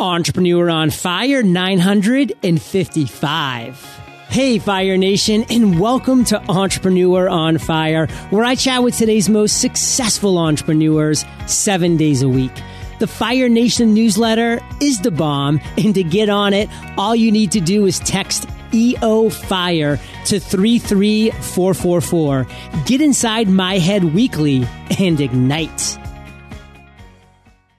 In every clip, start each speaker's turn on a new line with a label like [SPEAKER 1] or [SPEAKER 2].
[SPEAKER 1] Entrepreneur on Fire 955. Hey, Fire Nation, and welcome to Entrepreneur on Fire, where I chat with today's most successful entrepreneurs seven days a week. The Fire Nation newsletter is the bomb, and to get on it, all you need to do is text EO Fire to 33444. Get inside my head weekly and ignite.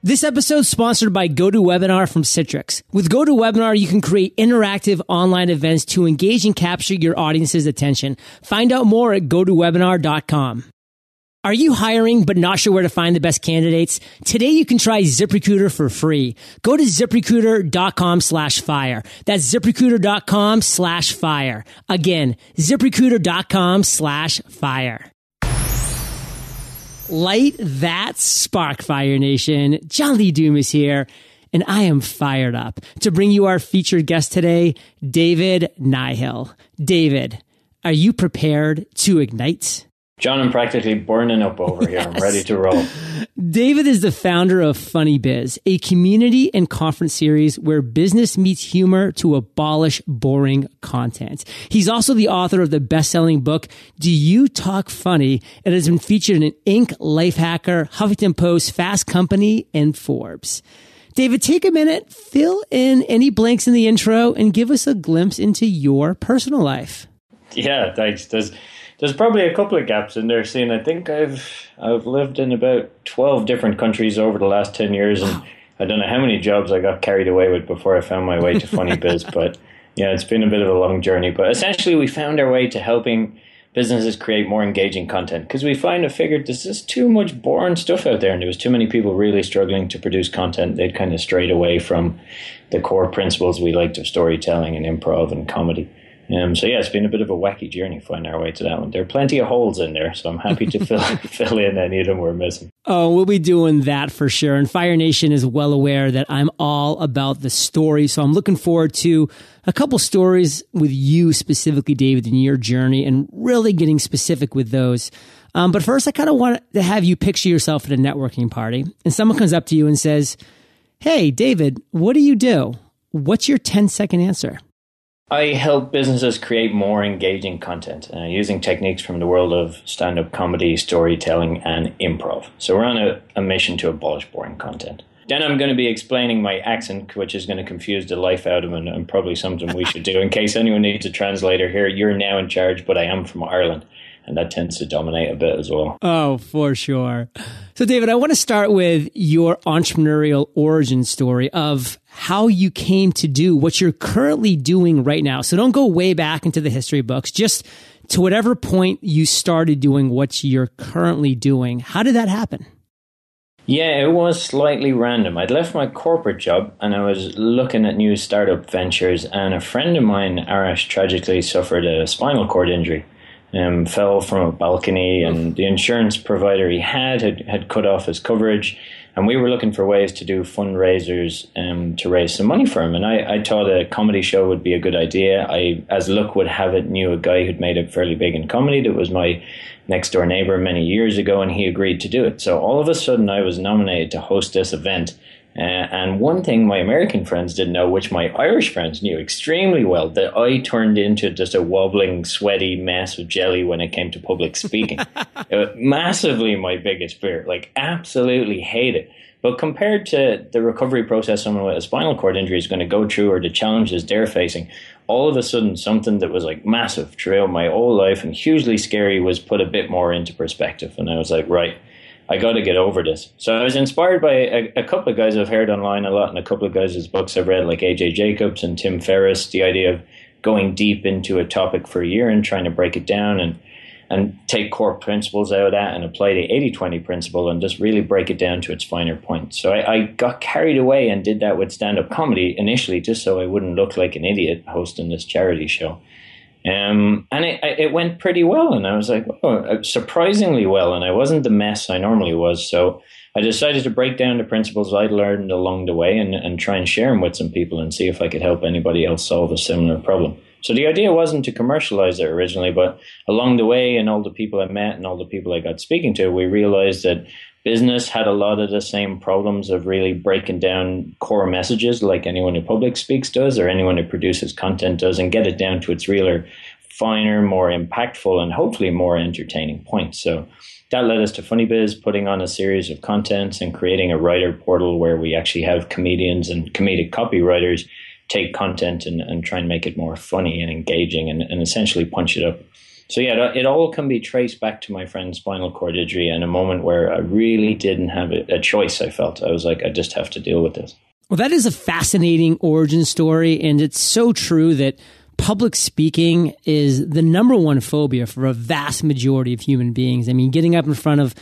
[SPEAKER 1] This episode is sponsored by GoToWebinar from Citrix. With GoToWebinar, you can create interactive online events to engage and capture your audience's attention. Find out more at gotowebinar.com. Are you hiring but not sure where to find the best candidates? Today you can try ZipRecruiter for free. Go to ziprecruiter.com slash fire. That's ziprecruiter.com slash fire. Again, ziprecruiter.com slash fire. Light that spark, Fire Nation. John Lee is here, and I am fired up to bring you our featured guest today, David Nihill. David, are you prepared to ignite?
[SPEAKER 2] John, I'm practically burning up over here. I'm ready to roll.
[SPEAKER 1] David is the founder of FunnyBizz, a community and conference series where business meets humor to abolish boring content. He's also the author of the best-selling book, Do You Talk Funny? It has been featured in Inc., Lifehacker, Huffington Post, Fast Company, and Forbes. David, take a minute, fill in any blanks in the intro, and give us a glimpse into your personal life.
[SPEAKER 2] Yeah, thanks. There's there's probably a couple of gaps in there. Seeing, I think I've I've lived in about twelve different countries over the last ten years, and I don't know how many jobs I got carried away with before I found my way to Funny Biz. But yeah, it's been a bit of a long journey. But essentially, we found our way to helping businesses create more engaging content because we find a figured there's just too much boring stuff out there, and there was too many people really struggling to produce content. They'd kind of strayed away from the core principles we liked of storytelling and improv and comedy. Um, so yeah, it's been a bit of a wacky journey finding our way to that one. There are plenty of holes in there, so I'm happy to fill fill in any of them we're missing.
[SPEAKER 1] Oh, we'll be doing that for sure. And Fire Nation is well aware that I'm all about the story, so I'm looking forward to a couple stories with you specifically, David, in your journey, and really getting specific with those. Um, but first, I kind of want to have you picture yourself at a networking party, and someone comes up to you and says, "Hey, David, what do you do? What's your 10 second answer?"
[SPEAKER 2] I help businesses create more engaging content uh, using techniques from the world of stand up comedy, storytelling, and improv. So we're on a, a, mission to abolish boring content. Then I'm going to be explaining my accent, which is going to confuse the life out of and, and probably something we should do. In case anyone needs a translator here, you're now in charge, but I am from Ireland and that tends to dominate a bit as well.
[SPEAKER 1] Oh, for sure. So, David, I want to start with your entrepreneurial origin story of how you came to do what you're currently doing right now. So, don't go way back into the history books, just to whatever point you started doing what you're currently doing. How did that happen?
[SPEAKER 2] Yeah, it was slightly random. I'd left my corporate job and I was looking at new startup ventures, and a friend of mine, Arash, tragically suffered a spinal cord injury um, fell from a balcony, and the insurance provider he had, had had cut off his coverage. And we were looking for ways to do fundraisers um, to raise some money for him. And I, I thought a comedy show would be a good idea. I, as luck would have it, knew a guy who'd made it fairly big in comedy that was my next door neighbor many years ago, and he agreed to do it. So all of a sudden, I was nominated to host this event and one thing my American friends didn't know, which my Irish friends knew extremely well, that I turned into just a wobbling, sweaty mess of jelly when it came to public speaking. Uh, massively my biggest fear. Like, absolutely hate it. But compared to the recovery process someone with a spinal cord injury is going to go through or the challenges they're facing, all of a sudden something that was like massive throughout my whole life and hugely scary was put a bit more into perspective. And I was like, right, I got to get over this. So I was inspired by a, a, couple of guys I've heard online a lot, and a couple of guys' books I've read, like AJ Jacobs and Tim Ferriss. The idea of going deep into a topic for a year and trying to break it down and and take core principles out of that and apply the 80-20 principle and just really break it down to its finer points. So I, I got carried away and did that with stand-up comedy initially, just so I wouldn't look like an idiot hosting this charity show. Um, and it, it went pretty well. And I was like, oh, uh, surprisingly well. And I wasn't the mess I normally was. So I decided to break down the principles I'd learned along the way and, and try and share them with some people and see if I could help anybody else solve a similar problem. So the idea wasn't to commercialize it originally, but along the way, and all the people I met and all the people I got speaking to, we realized that business had a lot of the same problems of really breaking down core messages like anyone who public speaks does or anyone who produces content does and get it down to its realer finer more impactful and hopefully more entertaining points. So that led us to FunnyBizz putting on a series of contents and creating a writer portal where we actually have comedians and comedic copywriters take content and, and try and make it more funny and engaging and, and essentially punch it up so yeah, it all can be traced back to my friend's spinal cord injury and a moment where I really didn't have a choice. I felt I was like, I just have to deal with this.
[SPEAKER 1] Well, that is a fascinating origin story, and it's so true that public speaking is the number one phobia for a vast majority of human beings. I mean, getting up in front of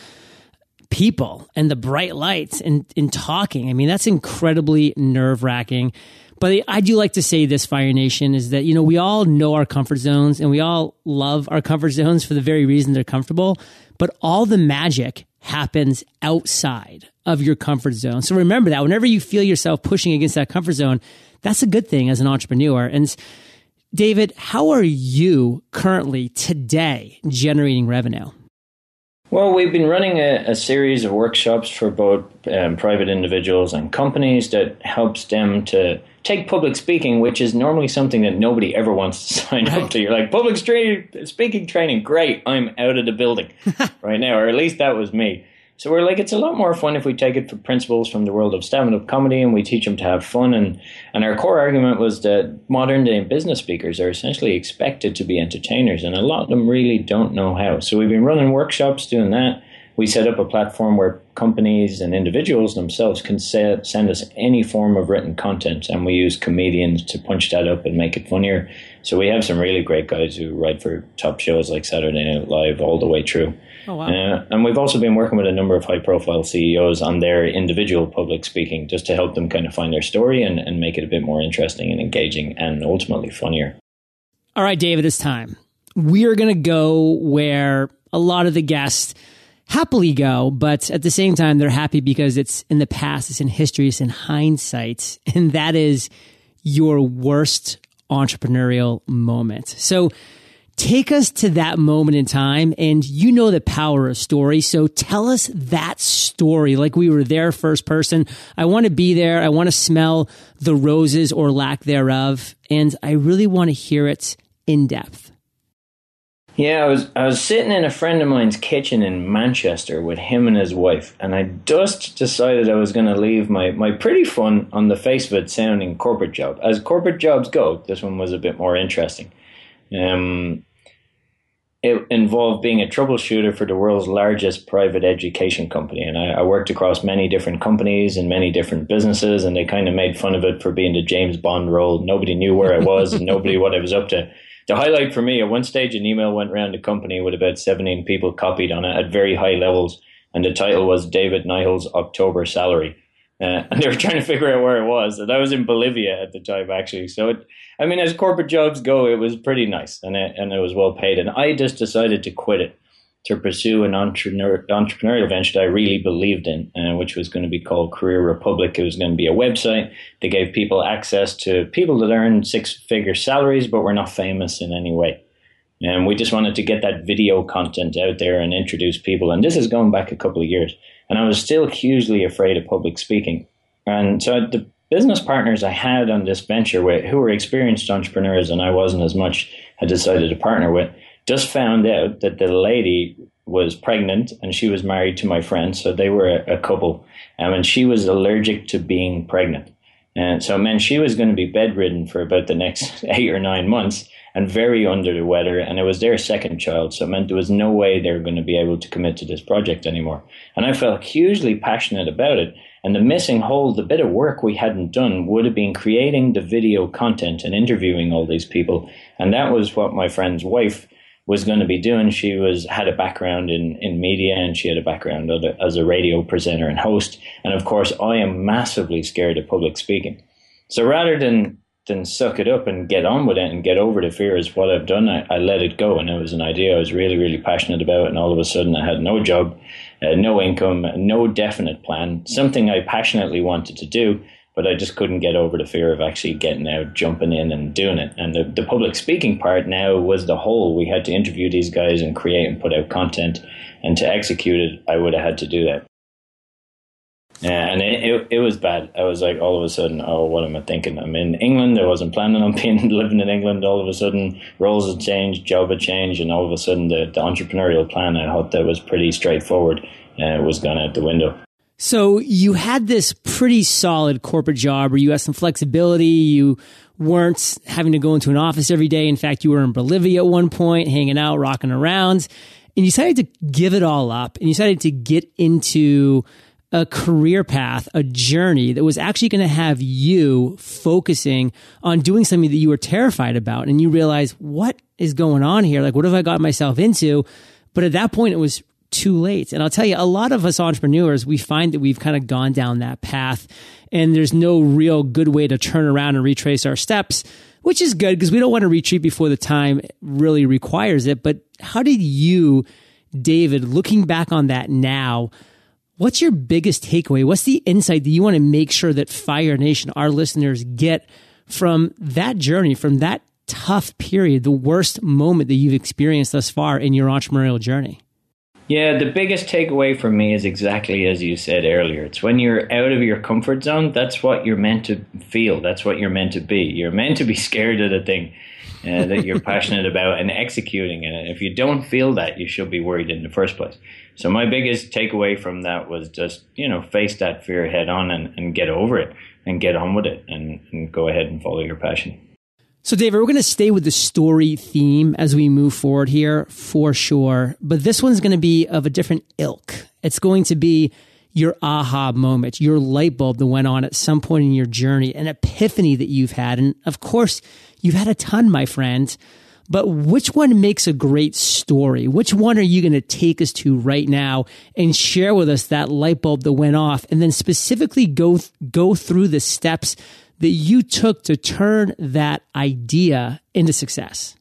[SPEAKER 1] people and the bright lights and, and talking. I mean, that's incredibly nerve wracking. But I do like to say this, Fire Nation, is that, you know, we all know our comfort zones and we all love our comfort zones for the very reason they're comfortable. But all the magic happens outside of your comfort zone. So remember that whenever you feel yourself pushing against that comfort zone, that's a good thing as an entrepreneur. And David, how are you currently today generating revenue?
[SPEAKER 2] Well, we've been running a, a series of workshops for both um, private individuals and companies that helps them to take public speaking, which is normally something that nobody ever wants to sign right. up to. You're like, public speaking training, great, I'm out of the building right now, or at least that was me. So we're like, it's a lot more fun if we take it for principles from the world of stand-up comedy and we teach them to have fun. And, and our core argument was that modern day business speakers are essentially expected to be entertainers, and a lot of them really don't know how. So we've been running workshops doing that we set up a platform where companies and individuals themselves can say, send us any form of written content, and we use comedians to punch that up and make it funnier. So we have some really great guys who write for top shows like Saturday Night Live all the way through. Oh, wow. Uh, and we've also been working with a number of high profile CEOs on their individual public speaking just to help them kind of find their story and, and make it a bit more interesting and engaging and ultimately funnier.
[SPEAKER 1] All right, David, it's time. We are going to go where a lot of the guests happily go, but at the same time, they're happy because it's in the past, it's in history, it's in hindsight. And that is your worst entrepreneurial moment. So take us to that moment in time and you know the power of story. So tell us that story like we were there first person. I want to be there. I want to smell the roses or lack thereof. And I really want to hear it in depth.
[SPEAKER 2] Yeah, I was I was sitting in a friend of mine's kitchen in Manchester with him and his wife, and I just decided I was going to leave my, my pretty fun, on the face of it, sounding corporate job. As corporate jobs go, this one was a bit more interesting. Um, it involved being a troubleshooter for the world's largest private education company, and I, I worked across many different companies and many different businesses, and they kind of made fun of it for being the James Bond role. Nobody knew where I was, and nobody what I was up to the highlight for me at one stage an email went around the company with about 17 people copied on it at very high levels and the title was david Nihill's october salary. Uh, and they were trying to figure out where it was and i was in bolivia at the time actually. So it, i mean as corporate jobs go it was pretty nice and it, and it was well paid and i just decided to quit it to pursue an entrepreneur, entrepreneurial venture that I really believed in, uh, which was going to be called Career Republic. It was going to be a website that gave people access to people that earn six figure salaries but were not famous in any way. And we just wanted to get that video content out there and introduce people. And this is going back a couple of years. And I was still hugely afraid of public speaking. And so the business partners I had on this venture with, who were experienced entrepreneurs and I wasn't as much, had decided to partner with, just found out that the lady was pregnant and she was married to my friend, so they were a, a couple, um, and she was allergic to being pregnant. And so it meant she was going to be bedridden for about the next eight or nine months and very under the weather. And it was their second child. So it meant there was no way they were going to be able to commit to this project anymore. And I felt hugely passionate about it. And the missing hole, the bit of work we hadn't done, would have been creating the video content and interviewing all these people. And that was what my friend's wife was going to be doing. She was had a background in, in media and she had a background as a radio presenter and host. And of course, I am massively scared of public speaking. So rather than than suck it up and get on with it and get over the fear is what I've done. I, I let it go, and it was an idea I was really, really passionate about. And all of a sudden, I had no job, uh, no income, no definite plan. Something I passionately wanted to do, but I just couldn't get over the fear of actually getting out, jumping in, and doing it. And the, the public speaking part now was the whole. We had to interview these guys and create and put out content, and to execute it, I would have had to do that. Yeah, and it, it, it was bad. I was like, all of a sudden, oh, what am I thinking? I'm in England. I wasn't planning on being living in England. All of a sudden, roles had changed, job had changed, and all of a sudden, the, the entrepreneurial plan I thought that was pretty straightforward uh, was gone out the window.
[SPEAKER 1] So you had this pretty solid corporate job where you had some flexibility. You weren't having to go into an office every day. In fact, you were in Bolivia at one point, hanging out, rocking around, and you decided to give it all up and you decided to get into a career path, a journey that was actually going to have you focusing on doing something that you were terrified about. And you realize, what is going on here? Like, what have I got myself into? But at that point, it was too late. And I'll tell you, a lot of us entrepreneurs, we find that we've kind of gone down that path and there's no real good way to turn around and retrace our steps, which is good because we don't want to retreat before the time really requires it. But how did you, David, looking back on that now, what's your biggest takeaway? What's the insight that you want to make sure that Fire Nation, our listeners, get from that journey, from that tough period, the worst moment that you've experienced thus far in your entrepreneurial journey?
[SPEAKER 2] Yeah, the biggest takeaway for me is exactly as you said earlier. It's when you're out of your comfort zone, that's what you're meant to feel. That's what you're meant to be. You're meant to be scared of the thing uh, that you're passionate about and executing it. And if you don't feel that, you should be worried in the first place. So my biggest takeaway from that was just, you know, face that fear head on and, and get over it and get on with it and, and go ahead and follow your passion.
[SPEAKER 1] So, David, we're going to stay with the story theme as we move forward here for sure. But this one's going to be of a different ilk. It's going to be your aha moment, your light bulb that went on at some point in your journey, an epiphany that you've had. And of course, you've had a ton, my friend. But which one makes a great story? Which one are you going to take us to right now and share with us that light bulb that went off and then specifically go, go through the steps that you took to turn that idea into success?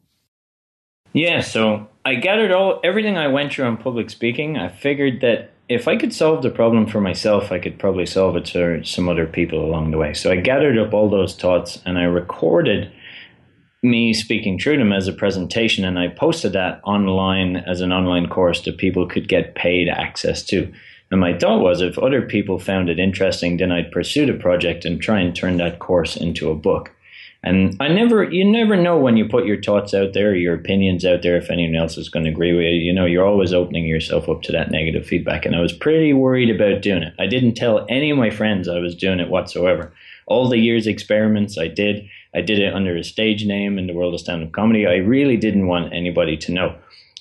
[SPEAKER 2] Yeah, so I gathered all everything I went through on public speaking. I figured that if I could solve the problem for myself, I could probably solve it for some other people along the way. So I gathered up all those thoughts and I recorded me speaking through them as a presentation and I posted that online as an online course that people could get paid access to. And my thought was if other people found it interesting, then I'd pursue the project and try and turn that course into a book. And I never, you never know when you put your thoughts out there, your opinions out there, if anyone else is going to agree with you. You know, you're always opening yourself up to that negative feedback. And I was pretty worried about doing it. I didn't tell any of my friends I was doing it whatsoever. All the years experiments I did, I did it under a stage name in the world of stand up comedy. I really didn't want anybody to know.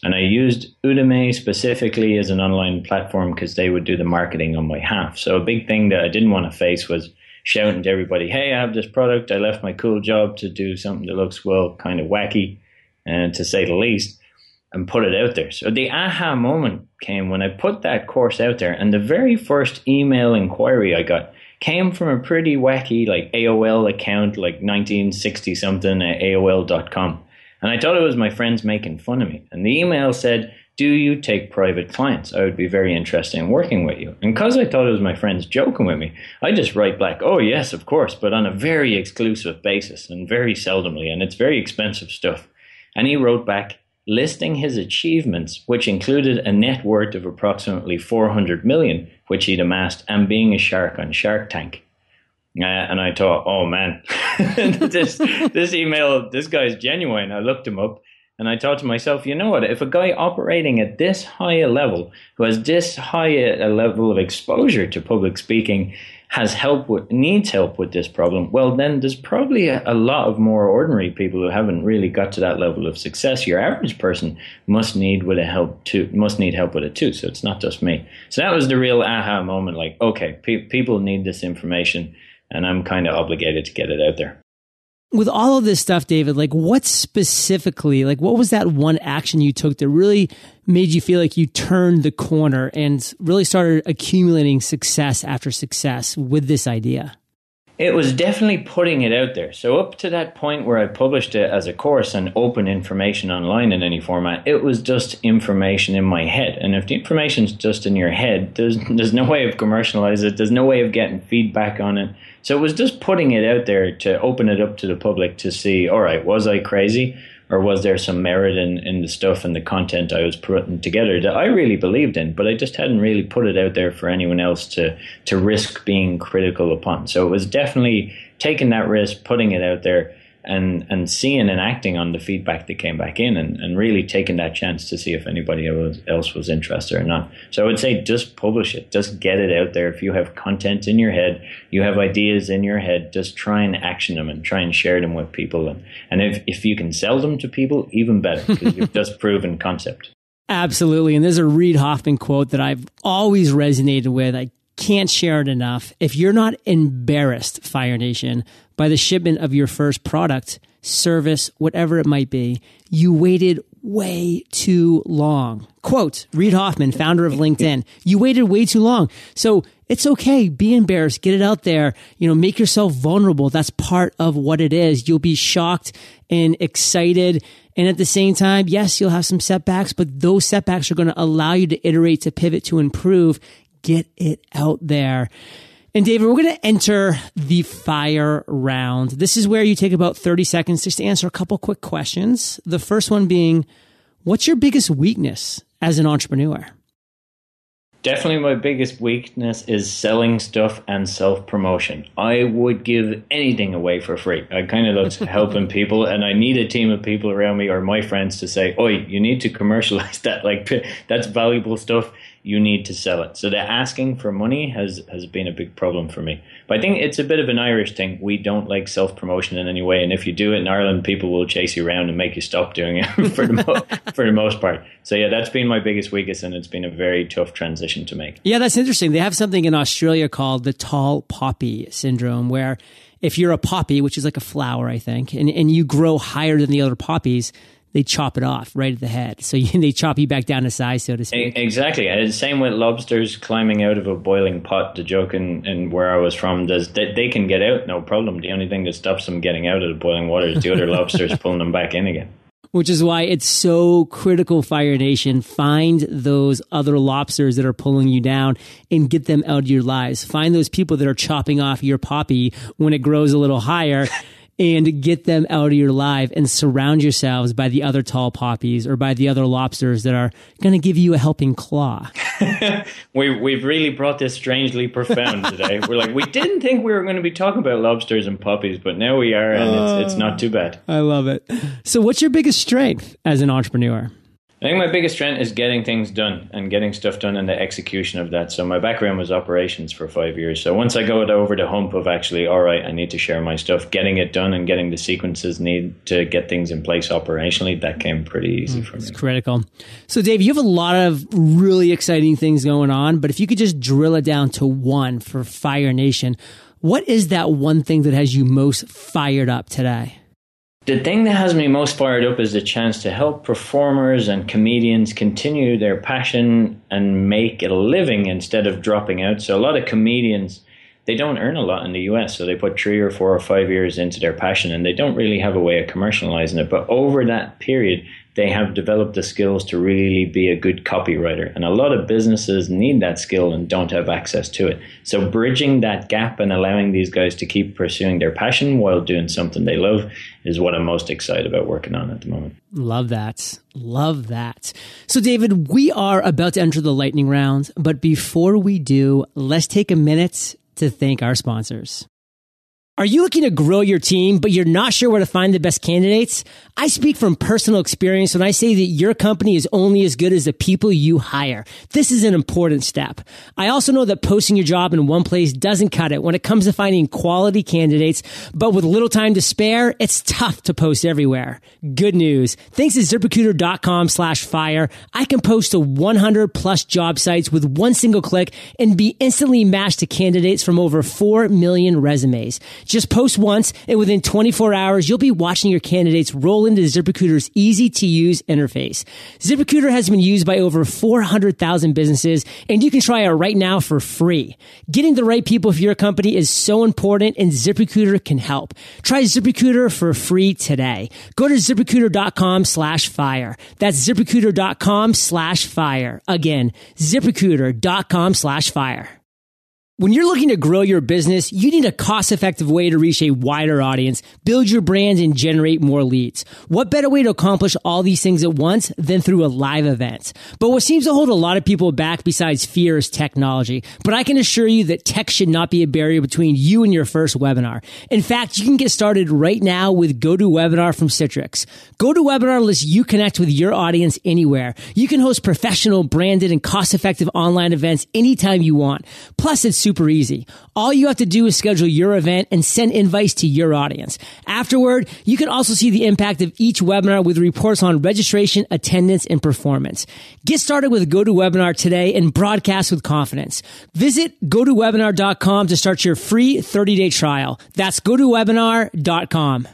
[SPEAKER 2] And I used Udemy specifically as an online platform because they would do the marketing on my behalf. So a big thing that I didn't want to face was shouting to everybody, "Hey, I have this product. I left my cool job to do something that looks well, kind of wacky, and to say the least." and put it out there. So the aha moment came when I put that course out there, and the very first email inquiry I got came from a pretty wacky like AOL account, like 1960 something at AOL.com. And I thought it was my friends making fun of me. And the email said, Do you take private clients? I would be very interested in working with you. And because I thought it was my friends joking with me, I just write back, Oh, yes, of course, but on a very exclusive basis and very seldomly. And it's very expensive stuff. And he wrote back, listing his achievements, which included a net worth of approximately 400 million, which he'd amassed, and being a shark on Shark Tank. And I thought, oh man, this this email, this guy's genuine. I looked him up, and I thought to myself, you know what? If a guy operating at this high a level, who has this high a level of exposure to public speaking, has help with needs help with this problem, well, then there's probably a, a, lot of more ordinary people who haven't really got to that level of success. Your average person must need with a help too, must need help with it too. So it's not just me. So that was the real aha moment. Like, okay, pe- people need this information and I'm kind of obligated to get it out there.
[SPEAKER 1] With all of this stuff, David, like what specifically, like what was that one action you took that really made you feel like you turned the corner and really started accumulating success after success with this idea?
[SPEAKER 2] It was definitely putting it out there. So up to that point where I published it as a course and open information online in any format, it was just information in my head. And if the information's just in your head, there's there's no way of commercialize it. There's no way of getting feedback on it. So it was just putting it out there to open it up to the public to see, all right, was I crazy? Or was there some merit in, in the stuff and the content I was putting together that I really believed in, but I just hadn't really put it out there for anyone else to to risk being critical upon. So it was definitely taking that risk, putting it out there, and and seeing and acting on the feedback that came back in and, and really taking that chance to see if anybody else was interested or not. So I would say just publish it, just get it out there. If you have content in your head, you have ideas in your head, just try and action them and try and share them with people. And, and if, if you can sell them to people, even better because you've just proven concept.
[SPEAKER 1] Absolutely. And there's a Reid Hoffman quote that I've always resonated with. I can't share it enough. If you're not embarrassed, Fire Nation, by the shipment of your first product, service, whatever it might be, you waited way too long. Quote, Reid Hoffman, founder of LinkedIn, you waited way too long. So it's okay. Be embarrassed. Get it out there. You know, make yourself vulnerable. That's part of what it is. You'll be shocked and excited. And at the same time, yes, you'll have some setbacks, but those setbacks are going to allow you to iterate, to pivot, to improve. Get it out there. And David, we're going to enter the fire round. This is where you take about 30 seconds just to answer a couple quick questions. The first one being, what's your biggest weakness as an entrepreneur?
[SPEAKER 2] Definitely my biggest weakness is selling stuff and self promotion. I would give anything away for free. I kind of love helping people and I need a team of people around me or my friends to say, Oi, you need to commercialize that. Like that's valuable stuff you need to sell it. So the asking for money has has been a big problem for me. But I think it's a bit of an Irish thing. We don't like self promotion in any way, and if you do it in Ireland, people will chase you around and make you stop doing it for the mo- for the most part. So yeah, that's been my biggest weakness, and it's been a very tough transition to make.
[SPEAKER 1] Yeah, that's interesting. They have something in Australia called the tall poppy syndrome, where if you're a poppy, which is like a flower, I think, and, and you grow higher than the other poppies, they chop it off right at the head. So you, they chop you back down to size, so to speak.
[SPEAKER 2] Exactly. And same with lobsters climbing out of a boiling pot. The joke in, in where I was from does they, they can get out, no problem. The only thing that stops them getting out of the boiling water is the other lobsters pulling them back in again.
[SPEAKER 1] Which is why it's so critical, Fire Nation. Find those other lobsters that are pulling you down and get them out of your lives. Find those people that are chopping off your poppy when it grows a little higher and get them out of your life and surround yourselves by the other tall poppies or by the other lobsters that are going to give you a helping claw.
[SPEAKER 2] we, we've really brought this strangely profound today. We're like, we didn't think we were going to be talking about lobsters and poppies, but now we are, and uh, it's, it's not too bad.
[SPEAKER 1] I love it. So, what's your biggest strength as an entrepreneur?
[SPEAKER 2] I think my biggest strength is getting things done and getting stuff done and the execution of that. So my background was operations for five years. So once I go over the hump of actually, all right, I need to share my stuff, getting it done and getting the sequences need to get things in place operationally, that came pretty easy mm, for me.
[SPEAKER 1] It's critical. So Dave, you have a lot of really exciting things going on, but if you could just drill it down to one for Fire Nation, what is that one thing that has you most fired up today?
[SPEAKER 2] The thing that has me most fired up is the chance to help performers and comedians continue their passion and make a living instead of dropping out. So a lot of comedians they don't earn a lot in the US, so they put three or four or five years into their passion and they don't really have a way of commercializing it. But over that period, they have developed the skills to really be a good copywriter. And a lot of businesses need that skill and don't have access to it. So bridging that gap and allowing these guys to keep pursuing their passion while doing something they love is what I'm most excited about working on at the moment.
[SPEAKER 1] Love that. Love that. So David, we are about to enter the lightning round, but before we do, let's take a minute to thank our sponsors. Are you looking to grow your team, but you're not sure where to find the best candidates? I speak from personal experience when I say that your company is only as good as the people you hire. This is an important step. I also know that posting your job in one place doesn't cut it when it comes to finding quality candidates, but with little time to spare, it's tough to post everywhere. Good news. Thanks to ziprecruiter.com slash fire, I can post to 100 plus job sites with one single click and be instantly matched to candidates from over 4 million resumes. Just post once and within 24 hours, you'll be watching your candidates roll into ZipRecruiter's easy to use interface. ZipRecruiter has been used by over 400,000 businesses and you can try it right now for free. Getting the right people for your company is so important and ZipRecruiter can help. Try ZipRecruiter for free today. Go to ziprecruiter.com slash fire. That's ziprecruiter.com slash fire. Again, ziprecruiter.com slash fire. When you're looking to grow your business, you need a cost effective way to reach a wider audience, build your brand, and generate more leads. What better way to accomplish all these things at once than through a live event? But what seems to hold a lot of people back besides fear is technology. But I can assure you that tech should not be a barrier between you and your first webinar. In fact, you can get started right now with GoToWebinar from Citrix. GoToWebinar lets you connect with your audience anywhere. You can host professional, branded, and cost effective online events anytime you want. Plus, it's super easy. All you have to do is schedule your event and send invites to your audience. Afterward, you can also see the impact of each webinar with reports on registration, attendance, and performance. Get started with GoToWebinar today and broadcast with confidence. Visit gotowebinar.com to start your free 30 day trial. That's gotowebinar.com.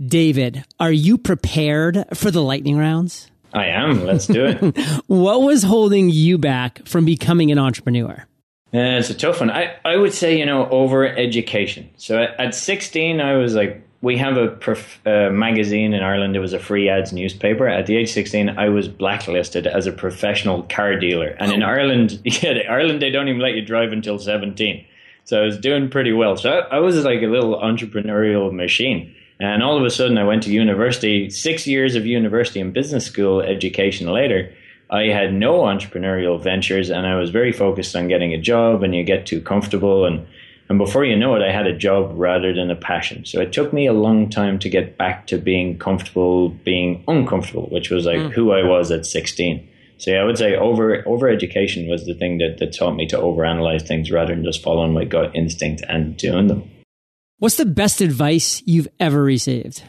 [SPEAKER 1] David, are you prepared for the lightning rounds?
[SPEAKER 2] I am. Let's do it.
[SPEAKER 1] what was holding you back from becoming an entrepreneur?
[SPEAKER 2] Uh, it's a tough one. I, I would say, you know, over education. So at, at 16, I was like, we have a prof, uh, magazine in Ireland. It was a free ads newspaper. At the age 16, I was blacklisted as a professional car dealer. And in. Ireland, yeah, Ireland, they don't even let you drive until 17. So I was doing pretty well. So I, I was like a little entrepreneurial machine. And all of a sudden, I went to university, six years of university and business school education later I had no entrepreneurial ventures and I was very focused on getting a job and you get too comfortable and and before you know it I had a job rather than a passion. So it took me a long time to get back to being comfortable being uncomfortable, which was like mm. who I was at 16. So yeah, I would say over over education was the thing that, that taught me to overanalyze things rather than just following my gut instinct and doing them.
[SPEAKER 1] What's the best advice you've ever received?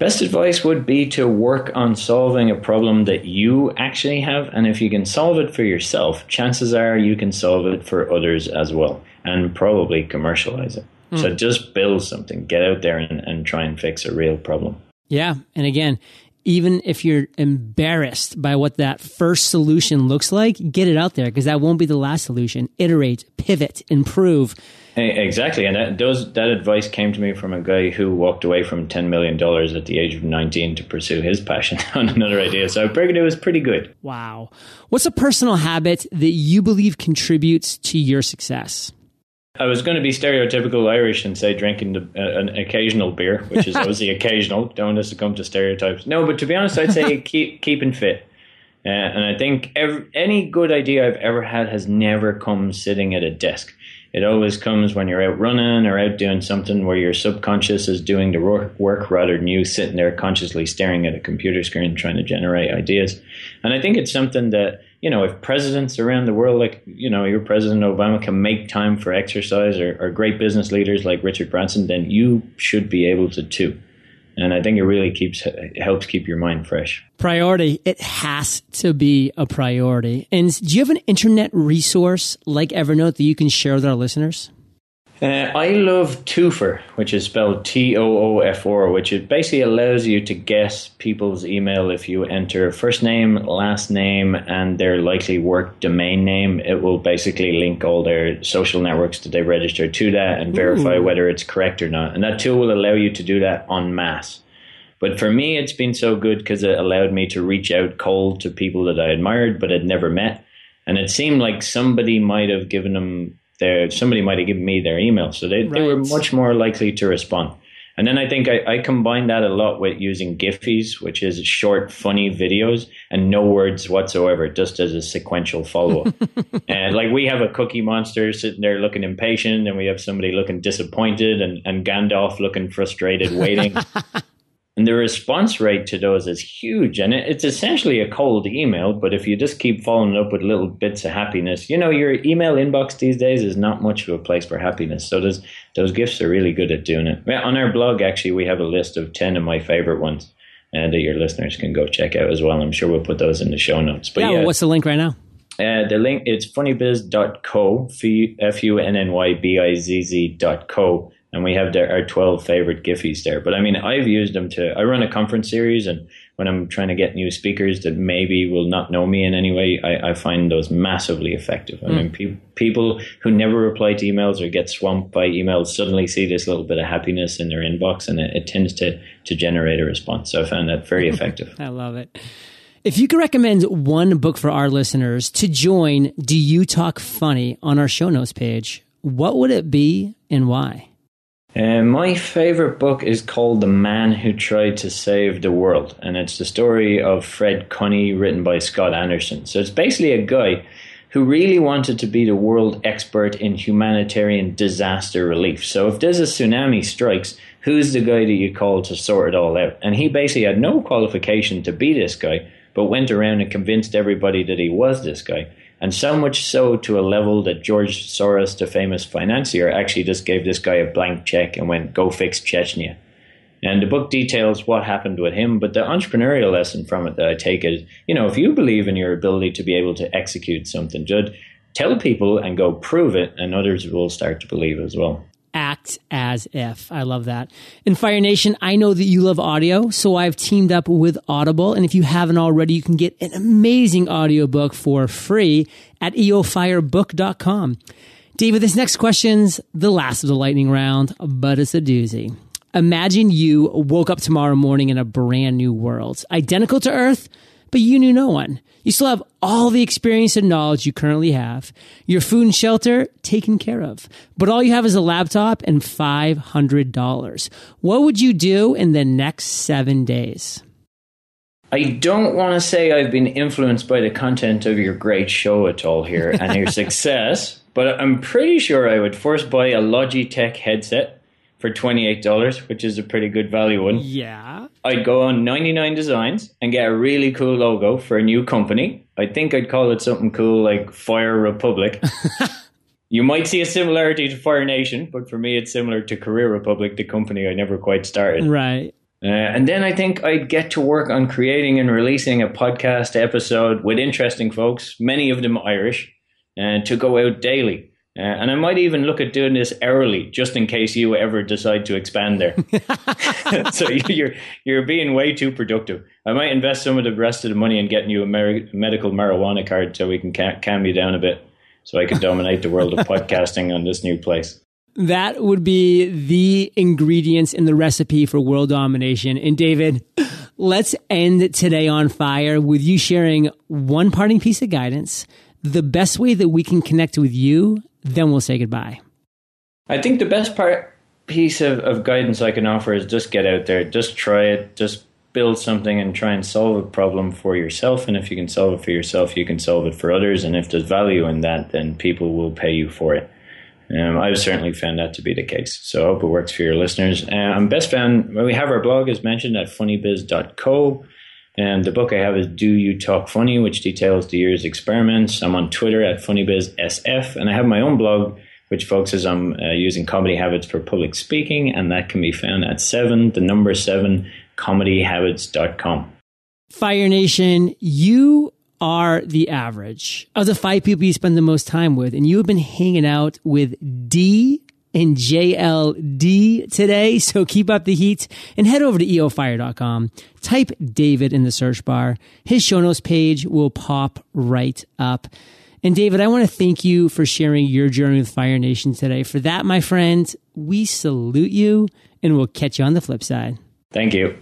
[SPEAKER 2] Best advice would be to work on solving a problem that you actually have. And if you can solve it for yourself, chances are you can solve it for others as well and probably commercialize it. Mm. So just build something, get out there and, and try and fix a real problem.
[SPEAKER 1] Yeah. And again, even if you're embarrassed by what that first solution looks like, get it out there because that won't be the last solution. Iterate, pivot, improve.
[SPEAKER 2] Exactly, and that, those, that advice came to me from a guy who walked away from ten million dollars at the age of nineteen to pursue his passion on another idea. So it was pretty good.
[SPEAKER 1] Wow, what's a personal habit that you believe contributes to your success?
[SPEAKER 2] I was going to be stereotypical Irish and say drinking the, uh, an occasional beer, which is obviously occasional. Don't want us to come to stereotypes. No, but to be honest, I'd say keep keeping fit. Uh, and I think every, any good idea I've ever had has never come sitting at a desk. It always comes when you're out running or out doing something where your subconscious is doing the work rather than you sitting there consciously staring at a computer screen trying to generate ideas. And I think it's something that, you know, if presidents around the world, like, you know, your President Obama can make time for exercise or, or great business leaders like Richard Branson, then you should be able to too and I think it really keeps it helps keep your mind fresh.
[SPEAKER 1] Priority. It has to be a priority. And do you have an internet resource like Evernote that you can share with our listeners?
[SPEAKER 2] Uh, I love Toofr, which is spelled T O O F O R, which it basically allows you to guess people's email if you enter first name, last name, and their likely work domain name. It will basically link all their social networks that they register to that and verify Ooh. whether it's correct or not. And that tool will allow you to do that en masse. But for me, it's been so good because it allowed me to reach out cold to people that I admired but had never met. And it seemed like somebody might have given them their somebody might have given me their email, so they, right. they were much more likely to respond. And then I think I, I combine that a lot with using Giphies, which is short, funny videos and no words whatsoever, just as a sequential follow up. and like we have a cookie monster sitting there looking impatient, and we have somebody looking disappointed, and, and Gandalf looking frustrated, waiting. And the response rate to those is huge. And it's essentially a cold email, but if you just keep following up with little bits of happiness, you know, your email inbox these days is not much of a place for happiness. So those, those gifts are really good at doing it. On our blog, actually, we have a list of 10 of my favorite ones uh, that your listeners can go check out as well. I'm sure we'll put those in the show notes.
[SPEAKER 1] But yeah, yeah what's the link right now?
[SPEAKER 2] Uh, the link, it's funnybizz.co, F U N N Y B I Z Z dot co and we have our 12 favorite Giphies there. But I mean, I've used them to, I run a conference series and when I'm trying to get new speakers that maybe will not know me in any way, I, I find those massively effective. I mm. mean, pe- people who never reply to emails or get swamped by emails suddenly see this little bit of happiness in their inbox and it, it tends to, to generate a response. So I found that very effective.
[SPEAKER 1] I love it. If you could recommend one book for our listeners to join Do You Talk Funny on our show notes page, what would it be and why?
[SPEAKER 2] My favorite book is called The Man Who Tried to Save the World, and it's the story of Fred Cuny, written by Scott Anderson. So it's basically a guy who really wanted to be the world expert in humanitarian disaster relief. So if there's a tsunami strikes, who's the guy that you call to sort it all out? And he basically had no qualification to be this guy, but went around and convinced everybody that he was this guy. And so much so to a level that George Soros, the famous financier, actually just gave this guy a blank check and went, go fix Chechnya. And the book details what happened with him, but the entrepreneurial lesson from it that I take is, you know, if you believe in your ability to be able to execute something, just tell people and go prove it, and others will start to believe as well
[SPEAKER 1] act as if. I love that. In Fire Nation, I know that you love audio, so I've teamed up with Audible. And if you haven't already, you can get an amazing audiobook for free at eofirebook.com. David, this next question's the last of the lightning round, but it's a doozy. Imagine you woke up tomorrow morning in a brand new world, identical to Earth, but you knew no one. You still have all the experience and knowledge you currently have, your food and shelter taken care of, but all you have is a laptop and $500. What would you do in the next seven days?
[SPEAKER 2] I don't want to say I've been influenced by the content of your great show at all here and your success, but I'm pretty sure I would first buy a Logitech headset for $28, which is a pretty good value one.
[SPEAKER 1] Yeah.
[SPEAKER 2] I'd go on 99 Designs and get a really cool logo for a new company. I think I'd call it something cool like Fire Republic. you might see a similarity to Fire Nation, but for me, it's similar to Career Republic, the company I never quite started.
[SPEAKER 1] Right.
[SPEAKER 2] Uh, and then I think I'd get to work on creating and releasing a podcast episode with interesting folks, many of them Irish, and uh, to go out daily. Uh, and I might even look at doing this hourly, just in case you ever decide to expand there. so you're you're being way too productive. I might invest some of the rest of the money in getting you a mer- medical marijuana card, so we can ca- calm you down a bit, so I can dominate the world of podcasting on this new place.
[SPEAKER 1] That would be the ingredients in the recipe for world domination. And David, let's end today on fire with you sharing one parting piece of guidance, the best way that we can connect with you then we'll say goodbye.
[SPEAKER 2] I think the best part piece of, of guidance I can offer is just get out there, just try it, just build something and try and solve a problem for yourself. And if you can solve it for yourself, you can solve it for others. And if there's value in that, then people will pay you for it. Um, I've certainly found that to be the case. So I hope it works for your listeners. Uh, I'm best found, we have our blog as mentioned at funnybizz.co. And the book I have is Do You Talk Funny, which details the year's experiments. I'm on Twitter at FunnyBizzSF, and I have my own blog, which focuses on uh, using comedy habits for public speaking, and that can be found at seven, the number seven, comedyhabits.com.
[SPEAKER 1] Fire Nation, you are the average of the five people you spend the most time with, and you have been hanging out with D and JLD today. So keep up the heat and head over to eofire.com. Type David in the search bar. His show notes page will pop right up. And David, I want to thank you for sharing your journey with Fire Nation today. For that, my friend, we salute you and we'll catch you on the flip side.
[SPEAKER 2] Thank you.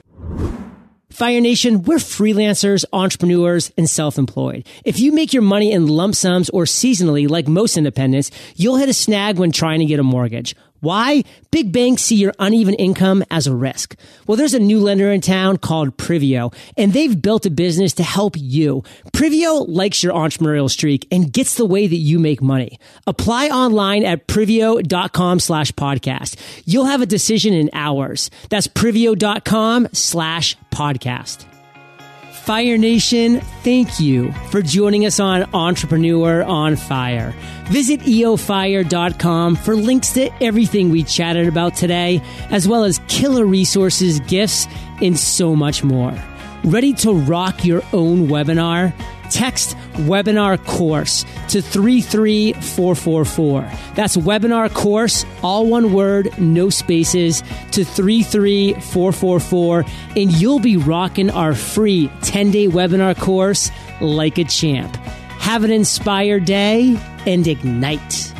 [SPEAKER 1] Fire Nation, we're freelancers, entrepreneurs, and self-employed. If you make your money in lump sums or seasonally, like most independents, you'll hit a snag when trying to get a mortgage. Why? Big banks see your uneven income as a risk. Well, there's a new lender in town called Privlo, and they've built a business to help you. Privlo likes your entrepreneurial streak and gets the way that you make money. Apply online at privlo.com slash podcast. You'll have a decision in hours. That's privlo.com slash podcast. Fire Nation, thank you for joining us on Entrepreneur on Fire. Visit eofire.com for links to everything we chatted about today, as well as killer resources, gifts, and so much more. Ready to rock your own webinar? Text webinar course to 33444. That's webinar course, all one word, no spaces, to 33444. And you'll be rocking our free 10 day webinar course like a champ. Have an inspired day and ignite.